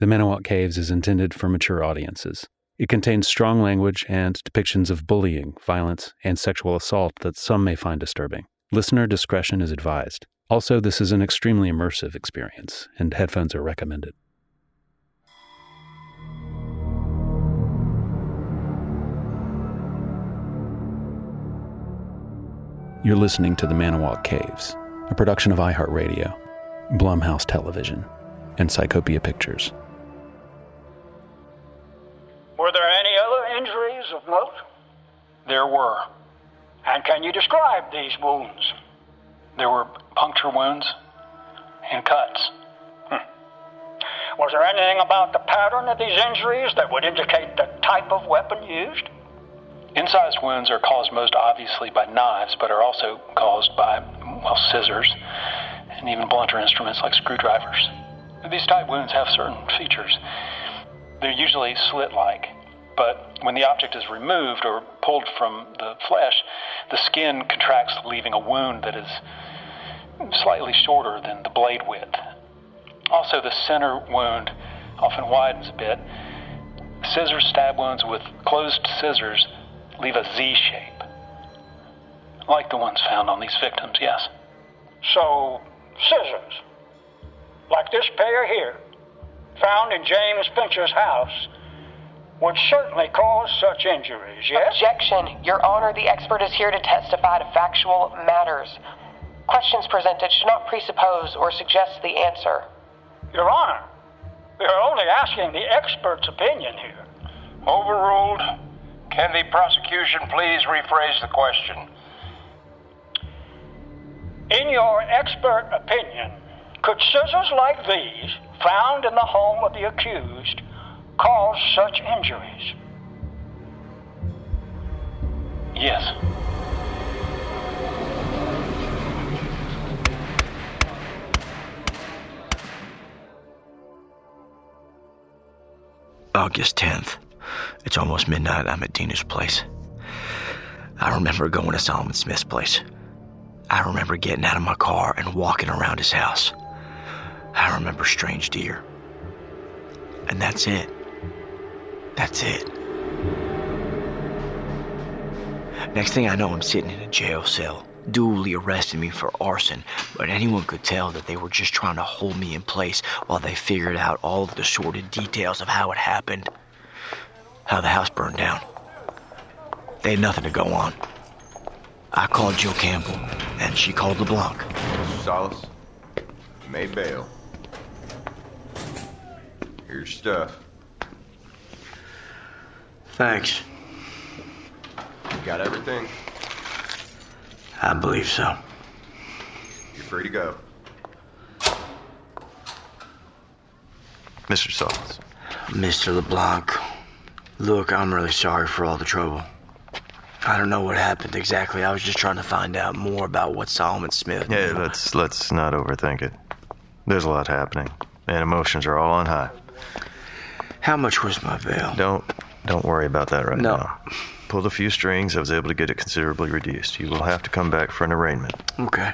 The Manawa Caves is intended for mature audiences. It contains strong language and depictions of bullying, violence, and sexual assault that some may find disturbing. Listener discretion is advised. Also, this is an extremely immersive experience, and headphones are recommended. You're listening to The Manawak Caves, a production of iHeartRadio, Blumhouse Television, and Psychopia Pictures. Of note? There were. And can you describe these wounds? There were puncture wounds and cuts. Hmm. Was there anything about the pattern of these injuries that would indicate the type of weapon used? Incised wounds are caused most obviously by knives, but are also caused by, well, scissors and even blunter instruments like screwdrivers. These type wounds have certain features. They're usually slit like, but when the object is removed or pulled from the flesh, the skin contracts, leaving a wound that is slightly shorter than the blade width. Also, the center wound often widens a bit. Scissor stab wounds with closed scissors leave a Z shape, like the ones found on these victims, yes. So, scissors, like this pair here, found in James Fincher's house, would certainly cause such injuries, yes? Objection. Your Honor, the expert is here to testify to factual matters. Questions presented should not presuppose or suggest the answer. Your Honor, we are only asking the expert's opinion here. Overruled. Can the prosecution please rephrase the question? In your expert opinion, could scissors like these, found in the home of the accused, cause such injuries? Yes. August 10th. It's almost midnight. I'm at Dena's place. I remember going to Solomon Smith's place. I remember getting out of my car and walking around his house. I remember Strange Deer. And that's it. That's it. Next thing I know, I'm sitting in a jail cell, duly arresting me for arson, but anyone could tell that they were just trying to hold me in place while they figured out all of the sordid details of how it happened. How the house burned down. They had nothing to go on. I called Jill Campbell, and she called LeBlanc. Solis, made bail. Here's your stuff. Thanks. You got everything? I believe so. You're free to go. Mr. Solis. Mr. LeBlanc, look, I'm really sorry for all the trouble. I don't know what happened exactly. I was just trying to find out more about what Solomon Smith. Yeah, let's let's not overthink it. There's a lot happening, and emotions are all on high. How much was my bail? Don't don't worry about that right No. now. Pulled a few strings. I was able to get it considerably reduced. You will have to come back for an arraignment. Okay.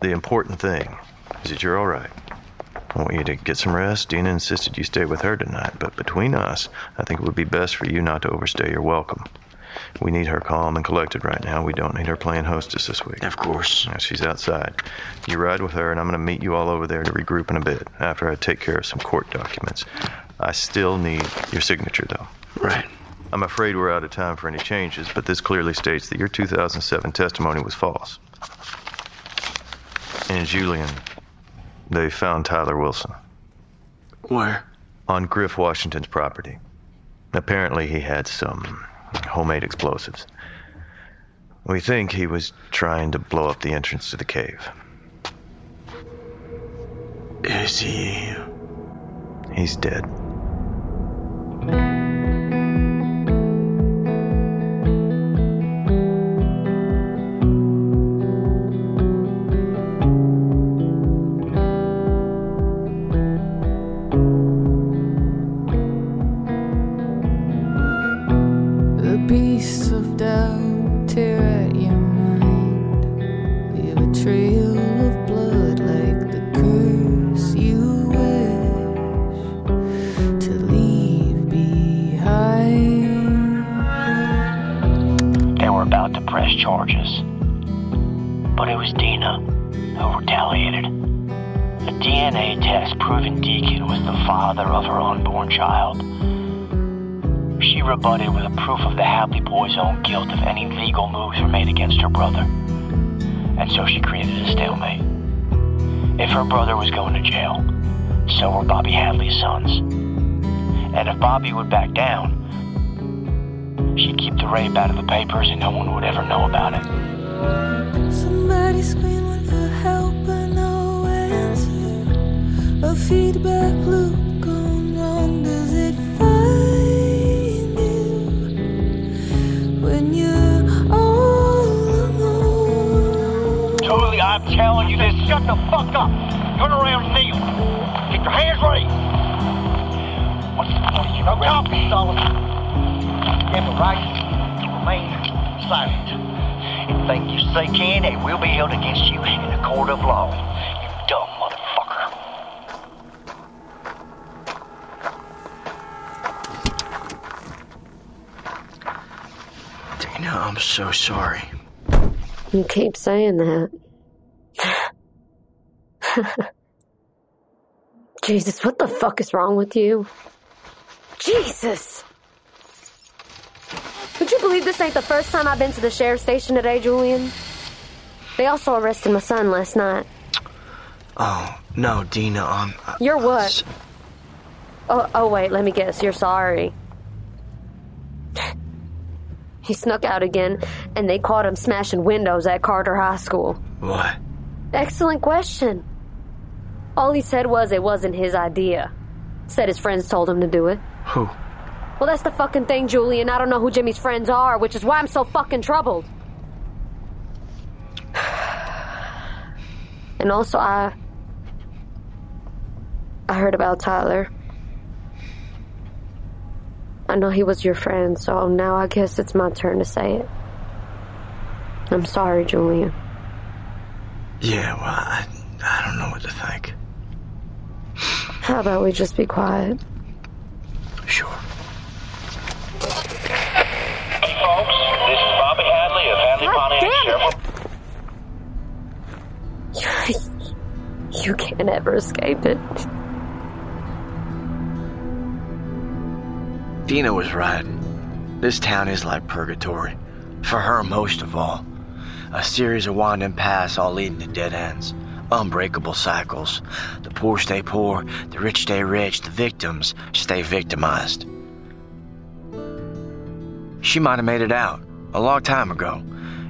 The important thing is that you're all right. I want you to get some rest. Dena insisted you stay with her tonight, but between us, I think it would be best for you not to overstay your welcome. We need her calm and collected right now. We don't need her playing hostess this week. Of course. She's outside. You ride with her, and I'm going to meet you all over there to regroup in a bit after I take care of some court documents. I still need your signature, though. Right. I'm afraid we're out of time for any changes, but this clearly states that your 2007 testimony was false. And Julien, they found Tyler Wilson. Where? On Griff Washington's property. Apparently, he had some homemade explosives. We think he was trying to blow up the entrance to the cave. Is he. He's dead. Retaliated. A DNA test proving Deacon was the father of her unborn child. She rebutted with a proof of the Hadley boy's own guilt if any legal moves were made against her brother. And so she created a stalemate. If her brother was going to jail, so were Bobby Hadley's sons. And if Bobby would back down, she'd keep the rape out of the papers and no one would ever know about it. Somebody screaming for help feedback loop gone wrong. Does it find you when you're all alone? Julie, I'm telling you this. Shut the fuck up. Turn around and kneel. Keep your hands raised. What the fuck are you talking, Solomon? You have the right to remain silent. Anything you say can and will be held against you in a court of law. I'm so sorry. You keep saying that. Jesus, what the fuck is wrong with you? Jesus! Would you believe this ain't the first time I've been to the sheriff's station today, Julien? They also arrested my son last night. Oh, no, Dena, I'm. You're what? Oh, oh, wait, let me guess. You're sorry. He snuck out again, and they caught him smashing windows at Carter High School. What? Excellent question. All he said was it wasn't his idea. Said his friends told him to do it. Who? Well, that's the fucking thing, Julien. I don't know who Jimmy's friends are, which is why I'm so fucking troubled. And also, I. I heard about Tyler. I know he was your friend, so now I guess it's my turn to say it. I'm sorry, Julien. Yeah, well, I, I don't know what to think. How about we just be quiet? Sure. Hey, folks. This is Bobby Hadley of Hadley God Pontiac damn Sheriff. You can't ever escape it. Dena was right. This town is like purgatory. For her, most of all. A series of winding paths all leading to dead ends. Unbreakable cycles. The poor stay poor, the rich stay rich, the victims stay victimized. She might have made it out a long time ago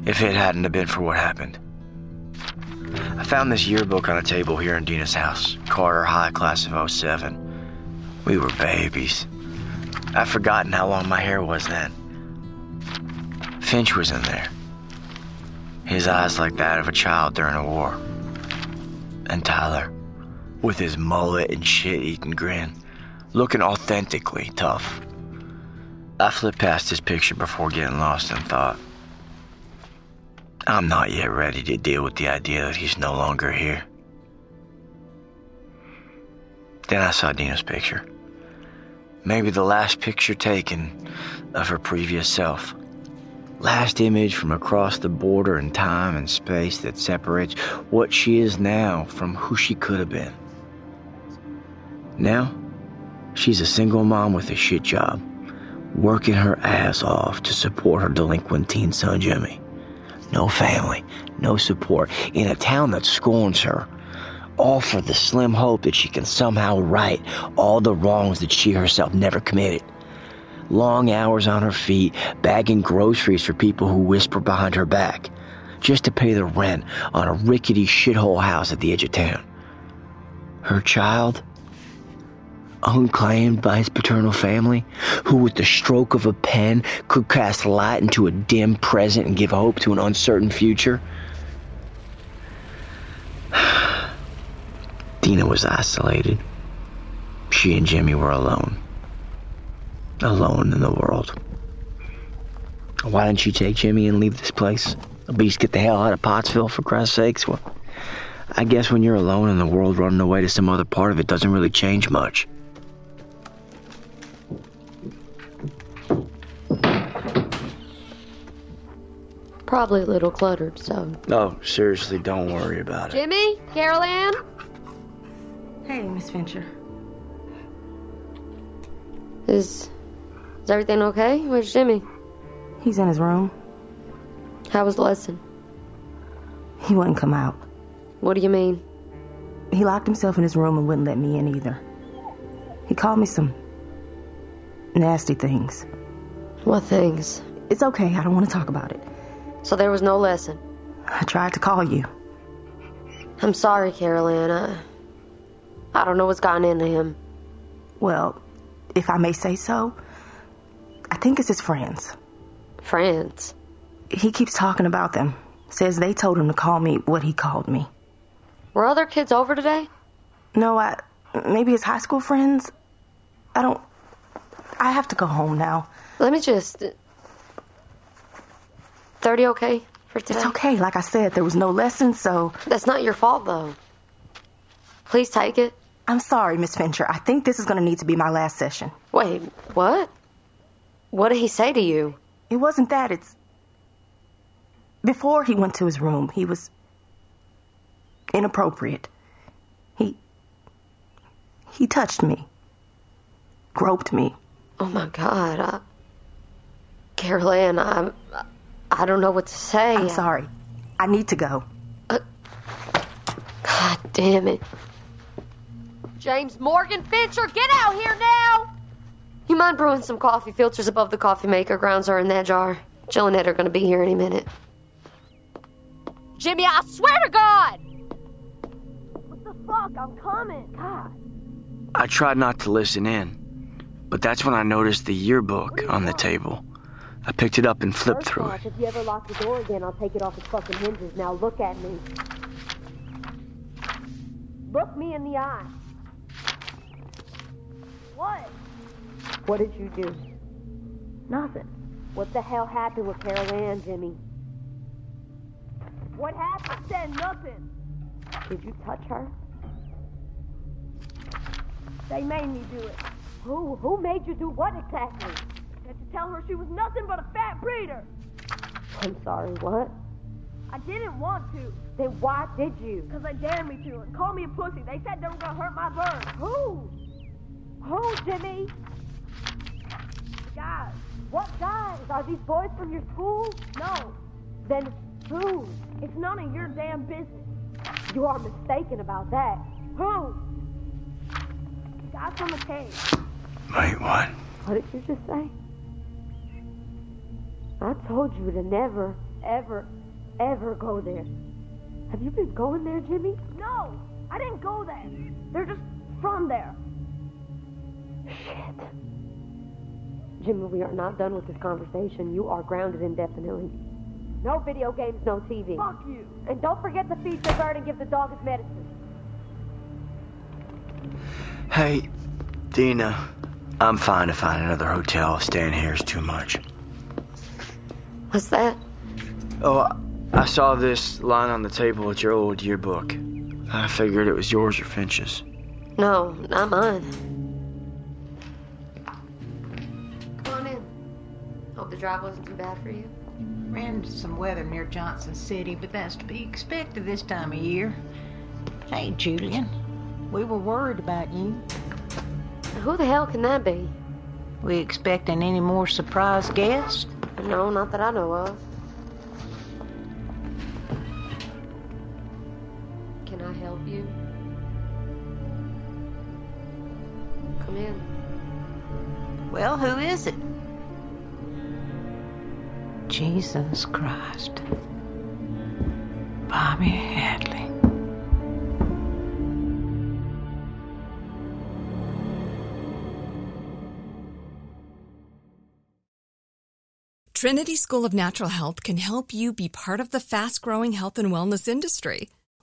if it hadn't have been for what happened. I found this yearbook on a table here in Dena's house, Carter High Class of 07. We were babies. I've forgotten how long my hair was then. Finch was in there. His eyes like that of a child during a war. And Tyler, with his mullet and shit eating grin, looking authentically tough. I flipped past his picture before getting lost in thought. I'm not yet ready to deal with the idea that he's no longer here. Then I saw Dena's picture. Maybe the last picture taken of her previous self. Last image from across the border in time and space that separates what she is now from who she could have been. Now, she's a single mom with a shit job, working her ass off to support her delinquent teen son Jimmy. No family, no support, in a town that scorns her. All for the slim hope that she can somehow right all the wrongs that she herself never committed. Long hours on her feet, bagging groceries for people who whisper behind her back, just to pay the rent on a rickety shithole house at the edge of town. Her child, unclaimed by his paternal family, who with the stroke of a pen could cast light into a dim present and give hope to an uncertain future. Dena was isolated. She and Jimmy were alone. Alone in the world. Why didn't you take Jimmy and leave this place? At least get the hell out of Pottsville, for Christ's sakes. Well, I guess when you're alone in the world, running away to some other part of it doesn't really change much. Probably a little cluttered, so. No, seriously, don't worry about it. Jimmy? Carol Ann? Hey, Miss Fincher. Is. Is everything okay? Where's Jimmy? He's in his room. How was the lesson? He wouldn't come out. What do you mean? He locked himself in his room and wouldn't let me in either. He called me some nasty things. What things? It's okay, I don't want to talk about it. So there was no lesson? I tried to call you. I'm sorry, Carol Ann. I, I don't know what's gotten into him. Well, if I may say so, I think it's his friends. Friends? He keeps talking about them. Says they told him to call me what he called me. Were other kids over today? No, I. Maybe his high school friends? I don't. I have to go home now. Let me just. 30 okay for today? It's okay. Like I said, there was no lesson, so. That's not your fault, though. Please take it. I'm sorry, Miss Fincher. I think this is going to need to be my last session. Wait, what? What did he say to you? It wasn't that. It's. Before he went to his room, he was inappropriate. He. He touched me, groped me. Oh my God. I, Carol Ann, I, I don't know what to say. I'm sorry. I need to go. Uh, God damn it. James Morgan Fincher, get out here now! You mind brewing some coffee? Filters above the coffee maker. Grounds are in that jar. Jill and Ed are going to be here any minute. Jimmy, I swear to God! What the fuck? I'm coming. God. I tried not to listen in, but that's when I noticed the yearbook on the table. I picked it up and flipped First through off, it. If you ever lock the door again, I'll take it off its fucking hinges. Now look at me. Look me in the eye. What? What did you do? Nothing. What the hell happened with Carol Ann, Jimmy? What happened? Said nothing. Did you touch her? They made me do it. Who? Who made you do what exactly? Had to tell her she was nothing but a fat breeder. I'm sorry, what? I didn't want to. Then why did you? Because they dared me to and called me a pussy. They said they were going to hurt my bird. Who? Who, Jimmy? Guys. What guys? Are these boys from your school? No. Then who? It's none of your damn business. You are mistaken about that. Who? Guys from the cave. Wait, what? What did you just say? I told you to never, ever, ever go there. Have you been going there, Jimmy? No, I didn't go there. They're just from there. Shit. Jimmy, we are not done with this conversation. You are grounded indefinitely. No video games, no TV. Fuck you. And don't forget to feed your bird and give the dog his medicine. Hey, Dena, I'm fine to find another hotel. Staying here is too much. What's that? Oh, I saw this line on the table at your old yearbook. I figured it was yours or Finch's. No, not mine. Hope the drive wasn't too bad for you. Ran into some weather near Johnson City, but that's to be expected this time of year. Hey, Julien, we were worried about you. Who the hell can that be? We expecting any more surprise guests? No, not that I know of. Can I help you? Come in. Well, who is it? Jesus Christ. Bobby Hadley. Trinity School of Natural Health can help you be part of the fast growing health and wellness industry.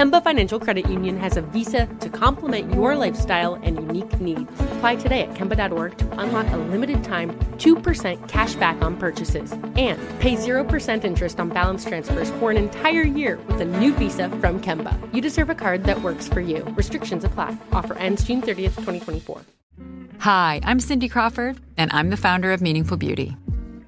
Kemba Financial Credit Union has a visa to complement your lifestyle and unique needs. Apply today at Kemba.org to unlock a limited time 2% cash back on purchases and pay 0% interest on balance transfers for an entire year with a new visa from Kemba. You deserve a card that works for you. Restrictions apply. Offer ends June 30th, 2024. Hi, I'm Cindy Crawford, and I'm the founder of Meaningful Beauty.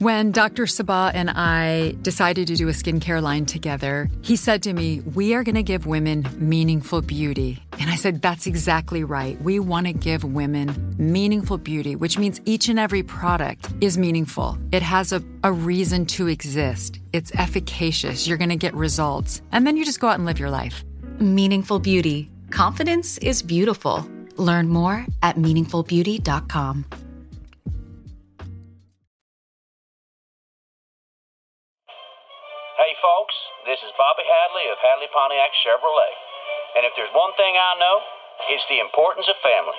When Dr. Sabah and I decided to do a skincare line together, he said to me, We are going to give women meaningful beauty. And I said, That's exactly right. We want to give women meaningful beauty, which means each and every product is meaningful. It has a, a reason to exist, it's efficacious. You're going to get results. And then you just go out and live your life. Meaningful Beauty. Confidence is beautiful. Learn more at meaningfulbeauty.com. this is Bobby Hadley of Hadley Pontiac Chevrolet. And if there's one thing I know, it's the importance of family.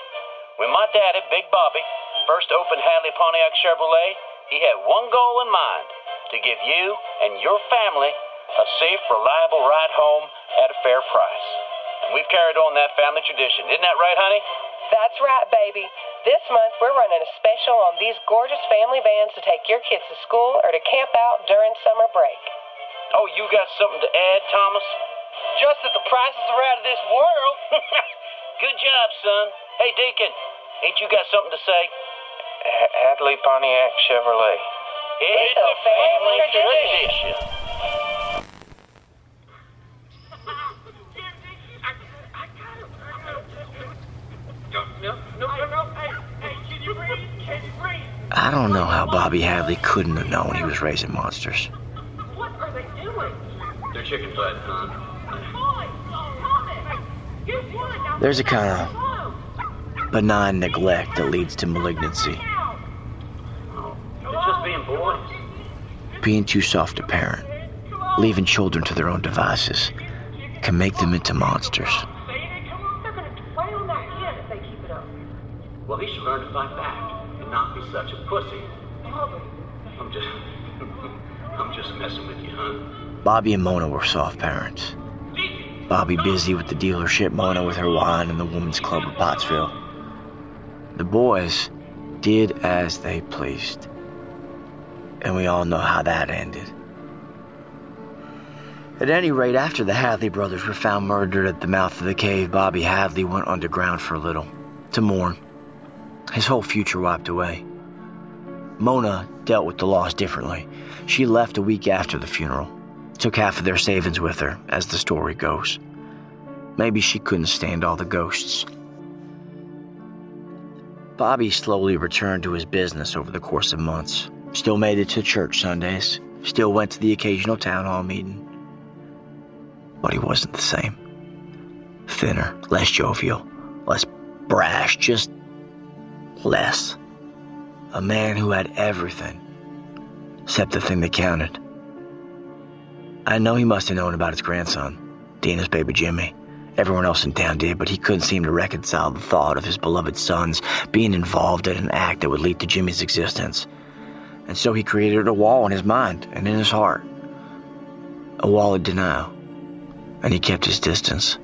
When my daddy, Big Bobby, first opened Hadley Pontiac Chevrolet, he had one goal in mind to give you and your family a safe, reliable ride home at a fair price. And we've carried on that family tradition. Isn't that right, honey? That's right, baby. This month we're running a special on these gorgeous family vans to take your kids to school or to camp out during summer break. Oh, you got something to add, Thomas? Just that the prices are out of this world. Good job, son. Hey, Deacon, ain't you got something to say? Hadley Pontiac Chevrolet. It's, a family tradition. I don't know how Bobby Hadley couldn't have known he was raising monsters. Chicken butt, huh? There's a kind of benign neglect that leads to malignancy. They're just being. Being too soft a parent, leaving children to their own devices, can make them into monsters. Well, he should learn to fight back and not be such a pussy. I'm just. I'm just messing with you, hon. Bobby and Mona were soft parents. Bobby busy with the dealership, Mona with her wine and the women's club of Pottsville. The boys did as they pleased. And we all know how that ended. At any rate, after the Hadley brothers were found murdered at the mouth of the cave, Bobby Hadley went underground for a little to mourn. His whole future wiped away. Mona dealt with the loss differently. She left a week after the funeral, took half of their savings with her, as the story goes. Maybe she couldn't stand all the ghosts. Bobby slowly returned to his business over the course of months. Still made it to church Sundays, still went to the occasional town hall meeting. But he wasn't the same. thinner, less jovial, less brash, just less. A man who had everything, except the thing that counted. I know he must have known about his grandson, Dena's baby Jimmy. Everyone else in town did, but he couldn't seem to reconcile the thought of his beloved sons being involved in an act that would lead to Jimmy's existence. And so he created a wall in his mind and in his heart. A wall of denial. And he kept his distance.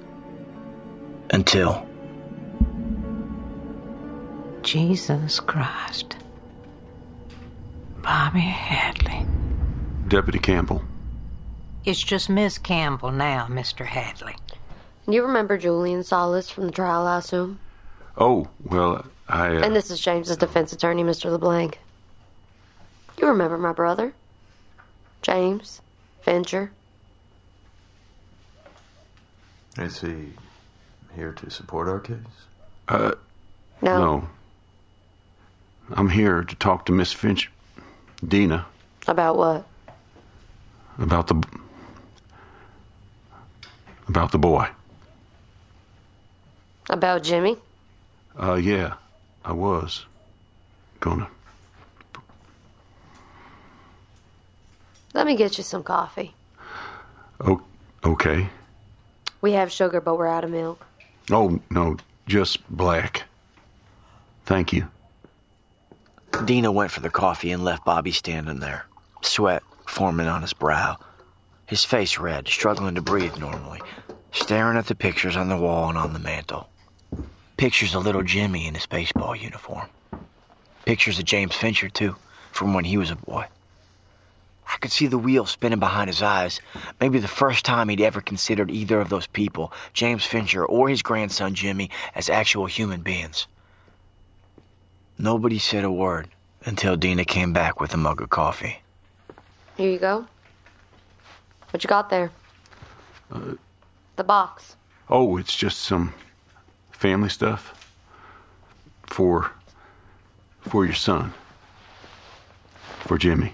Until. Jesus Christ. Bobby Hadley. Deputy Campbell. It's just Miss Campbell now, Mr. Hadley. You remember Julien Solis from the trial, I assume? Oh, well, I. Uh, And this is James's defense attorney, Mr. LeBlanc. You remember my brother? James Fincher. Is he here to support our case? uh, No. no. I'm here to talk to Miss Finch, Dena, About what? about the about the boy. About Jimmy? Uh, yeah, I was gonna. Let me get you some coffee. Oh, okay. We have sugar, but we're out of milk. Oh no, just black. Thank you. Dena went for the coffee and left Bobby standing there, sweat forming on his brow, his face red, struggling to breathe normally, staring at the pictures on the wall and on the mantel. Pictures of little Jimmy in his baseball uniform. Pictures of James Fincher, too, from when he was a boy. I could see the wheels spinning behind his eyes. Maybe the first time he'd ever considered either of those people, James Fincher or his grandson Jimmy, as actual human beings. Nobody said a word until Dena came back with a mug of coffee. Here you go. What you got there? Uh, The box. oh, it's just some family stuff for for your son, for Jimmy.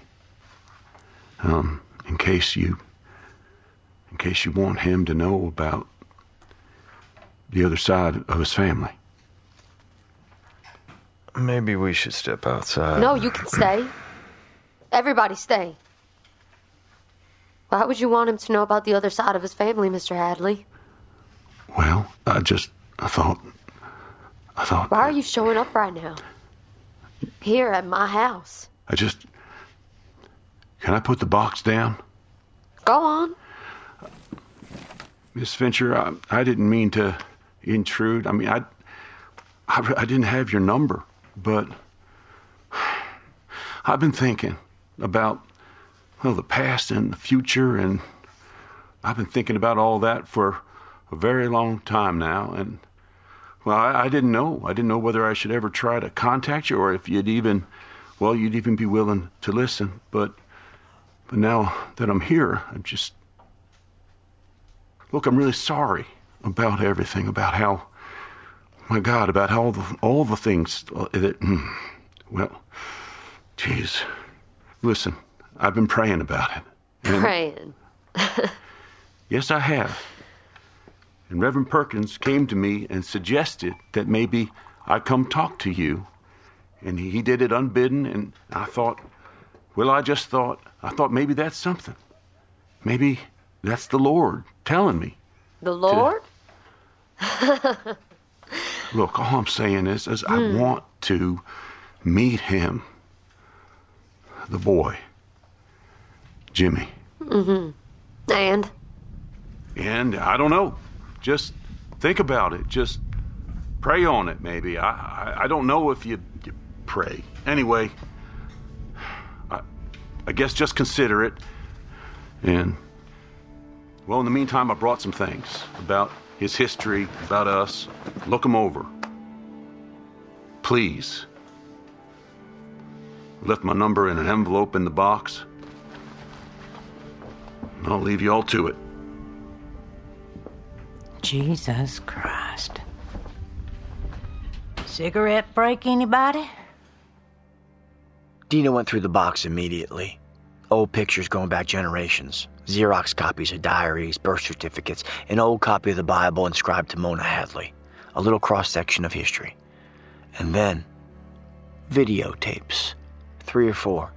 Um, in case you in case you want him to know about the other side of his family. Maybe we should step outside. no, you can stay. Everybody stay. Why would you want him to know about the other side of his family, Mr. Hadley? Well, I just I thought I thought Why are you showing up right now? Here at my house. I just can I put the box down? Go on. Miss Fincher, I, I didn't mean to intrude. I mean, I, I, I didn't have your number, but I've been thinking about, well, the past and the future, and I've been thinking about all that for a very long time now. And, well, I, I didn't know. I didn't know whether I should ever try to contact you or if you'd even, well, you'd even be willing to listen. But, but now that I'm here, I'm just, Look, I'm really sorry about everything, about how, my God, about how all the, all the things that, mm, well, jeez. Listen, I've been praying about it. And Praying. Yes, I have. And Reverend Perkins came to me and suggested that maybe I come talk to you. And he, did it unbidden, and I thought, well, I just thought, I thought maybe that's something. Maybe that's the Lord telling me. The Lord? Look, all I'm saying is, is I Hmm. want to meet him, the boy, Jimmy. mm-hmm. And? And I don't know. Just think about it. Just pray on it, maybe. I I, I don't know if you, you pray. Anyway, I, I guess just consider it. And, well, in the meantime, I brought some things about his history, about us. Look them over. Please. Left my number in an envelope in the box. I'll leave you all to it. Jesus Christ. Cigarette break, anybody? Dena went through the box immediately, Old pictures going back generations. Xerox copies of diaries, birth certificates, an old copy of the Bible inscribed to Mona Hadley. A little cross section of history. And then, videotapes. Three or four.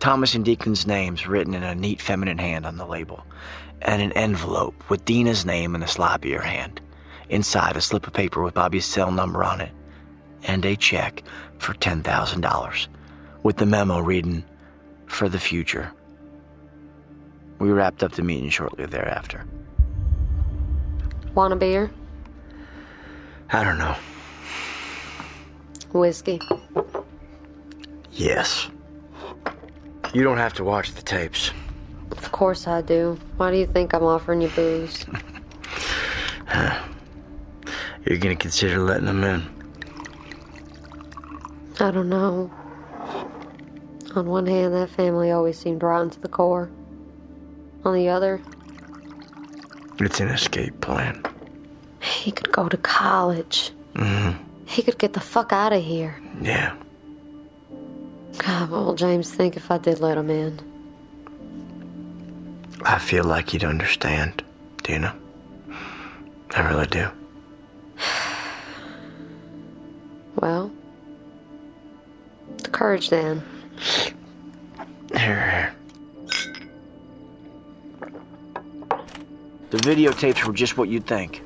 Thomas and Deacon's names written in a neat feminine hand on the label. And an envelope with Dena's name in a sloppier hand. Inside, a slip of paper with Bobby's cell number on it. And a check for $10,000. With the memo reading, For the future. We wrapped up the meeting shortly thereafter. Want a beer? I don't know. Whiskey. Yes. You don't have to watch the tapes. Of course I do. Why do you think I'm offering you booze? You're gonna consider letting them in. I don't know. On one hand, that family always seemed rotten to the core. On the other, It's an escape plan. he could go to college. Mm-hmm. He could get the fuck out of here. Yeah. God, what will James think if I did let him in? I feel like you'd understand, Dena. I really do. Well, the courage then. Here, here. The videotapes were just what you'd think.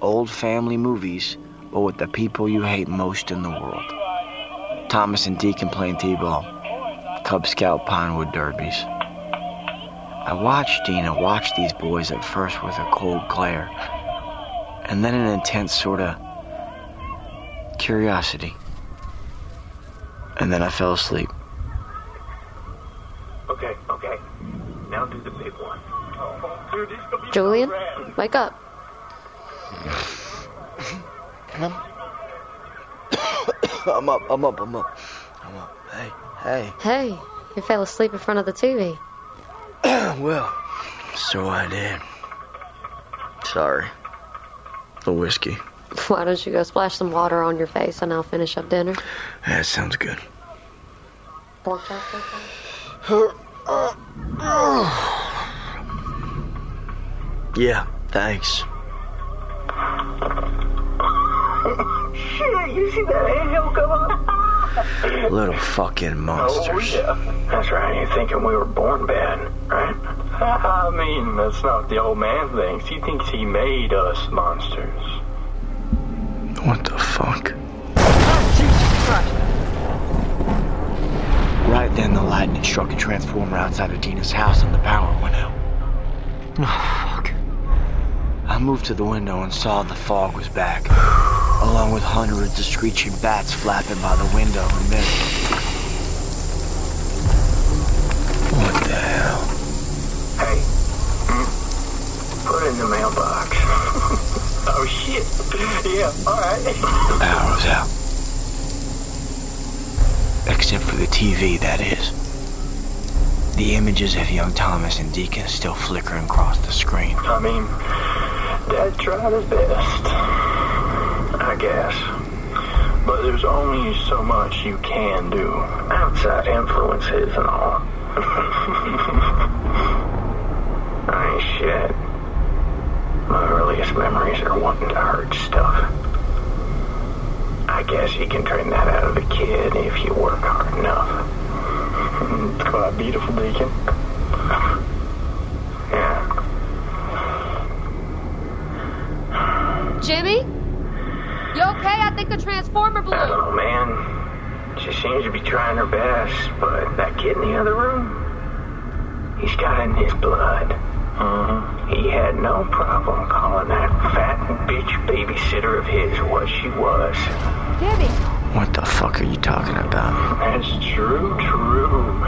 Old family movies, but with the people you hate most in the world. Thomas and Deacon playing T-ball. Cub Scout Pinewood derbies. I watched Dena watch these boys at first with a cold glare, and then an intense sort of curiosity. And then I fell asleep. Okay, okay. Now do the big one. Dude, this gonna be Julien, wake up. I'm up, I'm up, I'm up. I'm up. Hey, hey. Hey, you fell asleep in front of the TV. well, so I did. Sorry. The whiskey. Why don't you go splash some water on your face and I'll finish up dinner? That sounds good. Pork chop. Yeah, thanks. Shit, you see that angel come on? Little fucking monsters. Oh, yeah. That's right. You're thinking we were born bad, right? I mean, that's not the old man thinks. He thinks he made us monsters. What the fuck? Right then, the lightning struck a transformer outside of Dena's house and the power went out. Oh, fuck. I moved to the window and saw the fog was back, along with hundreds of screeching bats flapping by the window and then. What the hell? Hey. mm, Put it in the mailbox. oh, shit. Yeah, alright. The power was out. Except for the TV, that is. The images of young Thomas and Deacon still flickering across the screen. I mean, Dad tried his best. I guess. But there's only so much you can do. Outside influences and all. I shit. My earliest memories are wanting to hurt stuff. I guess you can train that out of a kid if you work hard enough. quite beautiful, Deacon. Yeah. Jimmy? You okay? I think the transformer blew. Oh, man. She seems to be trying her best, but that kid in the other room, he's got it in his blood. Uh-huh. He had no problem calling that fat bitch babysitter of his what she was. Jimmy! What the fuck are you talking about? That's true, true.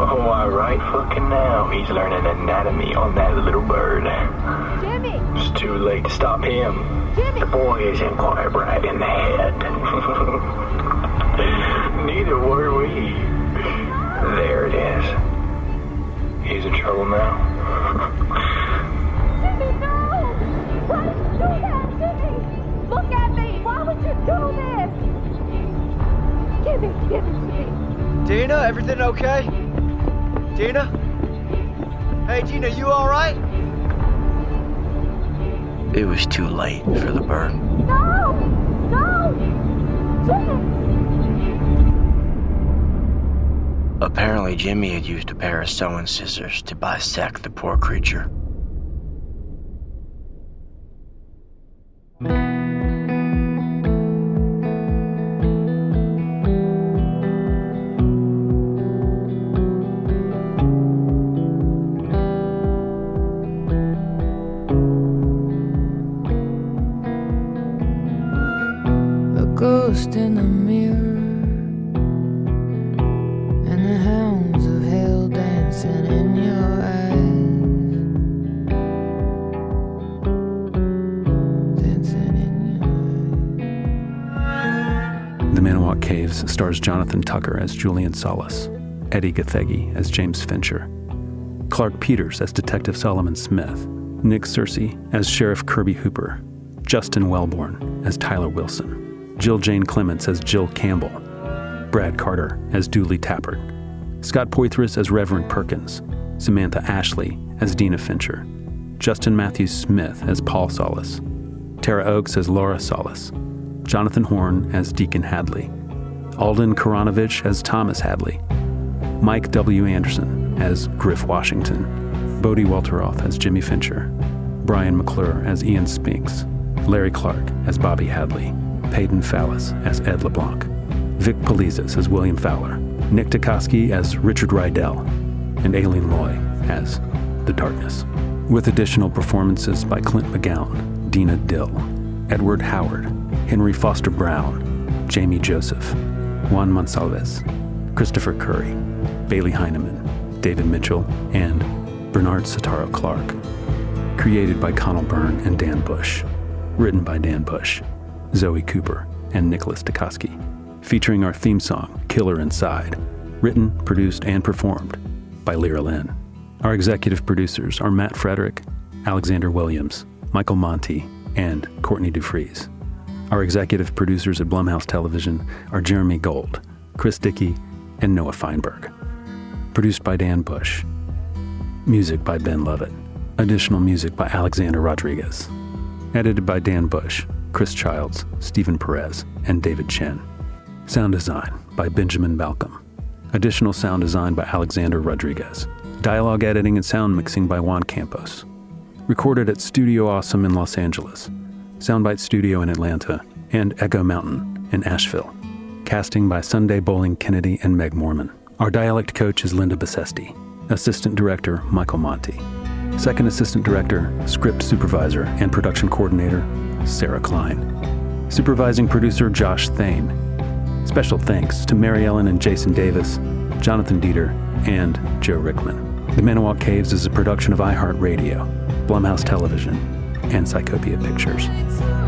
Oh, why, right fucking now, he's learning anatomy on that little bird. Jimmy! It's too late to stop him. Jimmy! The boy isn't quite right in the head. Neither were we. There it is. He's in trouble now. Jimmy, no! Why did you do that, Jimmy? Look at me! Why would you do this? Give it, give it to me. Dena, everything okay? Gina? Hey, Gina, you alright? It was too late for the burn. No! No! Apparently, Jimmy had used a pair of sewing scissors to bisect the poor creature. Tucker as Julien Solis, Edi Gathegi as James Fincher, Clarke Peters as Detective Solomon Smith, Nick Searcy as Sheriff Kirby Hooper, Justin Wellborn as Tyler Wilson, Jill Jane Clements as Jill Campbell, Brad Carter as Dooley Tappert, Scott Poitras as Reverend Perkins, Samantha Ashley as Dena Fincher, Justin Matthews Smith as Paul Solis, Tara Oakes as Laura Solis, Jonathan Horn as Deacon Hadley, Alden Karanovich as Thomas Hadley, Mike W. Anderson as Griff Washington, Bodie Walteroth as Jimmy Fincher, Brian McClure as Ian Spinks, Larry Clark as Bobby Hadley, Peyton Fallis as Ed LeBlanc, Vic Polizas as William Fowler, Nick Tukoski as Richard Rydell, and Aileen Loy as The Darkness, with additional performances by Clint McGowan, Dina Dill, Edward Howard, Henry Foster Brown, Jamie Joseph, Juan Monsalves, Christopher Curry, Bailey Heineman, David Mitchell, and Bernard Sataro Clark. Created by Conal Byrne and Dan Bush. Written by Dan Bush, Zoe Cooper, and Nicholas Tukoski. Featuring our theme song, Killer Inside. Written, produced, and performed by Lyra Lynn. Our executive producers are Matt Frederick, Alexander Williams, Michael Monty, and Courtney DeFries. Our executive producers at Blumhouse Television are Jeremy Gold, Chris Dickey, and Noah Feinberg. Produced by Dan Bush. Music by Ben Lovett. Additional music by Alexander Rodriguez. Edited by Dan Bush, Chris Childs, Stephen Perez, and David Chen. Sound design by Benjamin Balcom. Additional sound design by Alexander Rodriguez. Dialogue editing and sound mixing by Juan Campos. Recorded at Studio Awesome in Los Angeles, Soundbite Studio in Atlanta, and Echo Mountain in Asheville. Casting by Sunday Boling Kennedy and Meg Morman. Our dialect coach is Linda Basesti. Assistant Director Michael Monty. Second Assistant Director, Script Supervisor, and Production Coordinator Sarah Klein. Supervising Producer Josh Thane. Special thanks to Mary Ellen and Jason Davis, Jonathan Dieter, and Joe Rickman. The Manawak Caves is a production of iHeartRadio, Blumhouse Television, and Psychopia Pictures.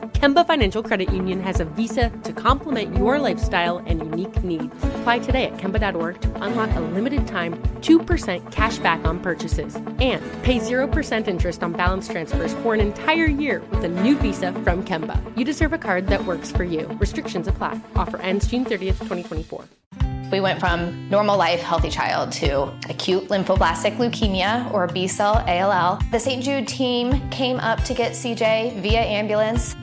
Kemba Financial Credit Union has a visa to complement your lifestyle and unique needs. Apply today at Kemba.org to unlock a limited time 2% cash back on purchases and pay 0% interest on balance transfers for an entire year with a new visa from Kemba. You deserve a card that works for you. Restrictions apply. Offer ends June 30th, 2024. We went from normal life, healthy child to acute lymphoblastic leukemia or B cell ALL. The St. Jude team came up to get CJ via ambulance.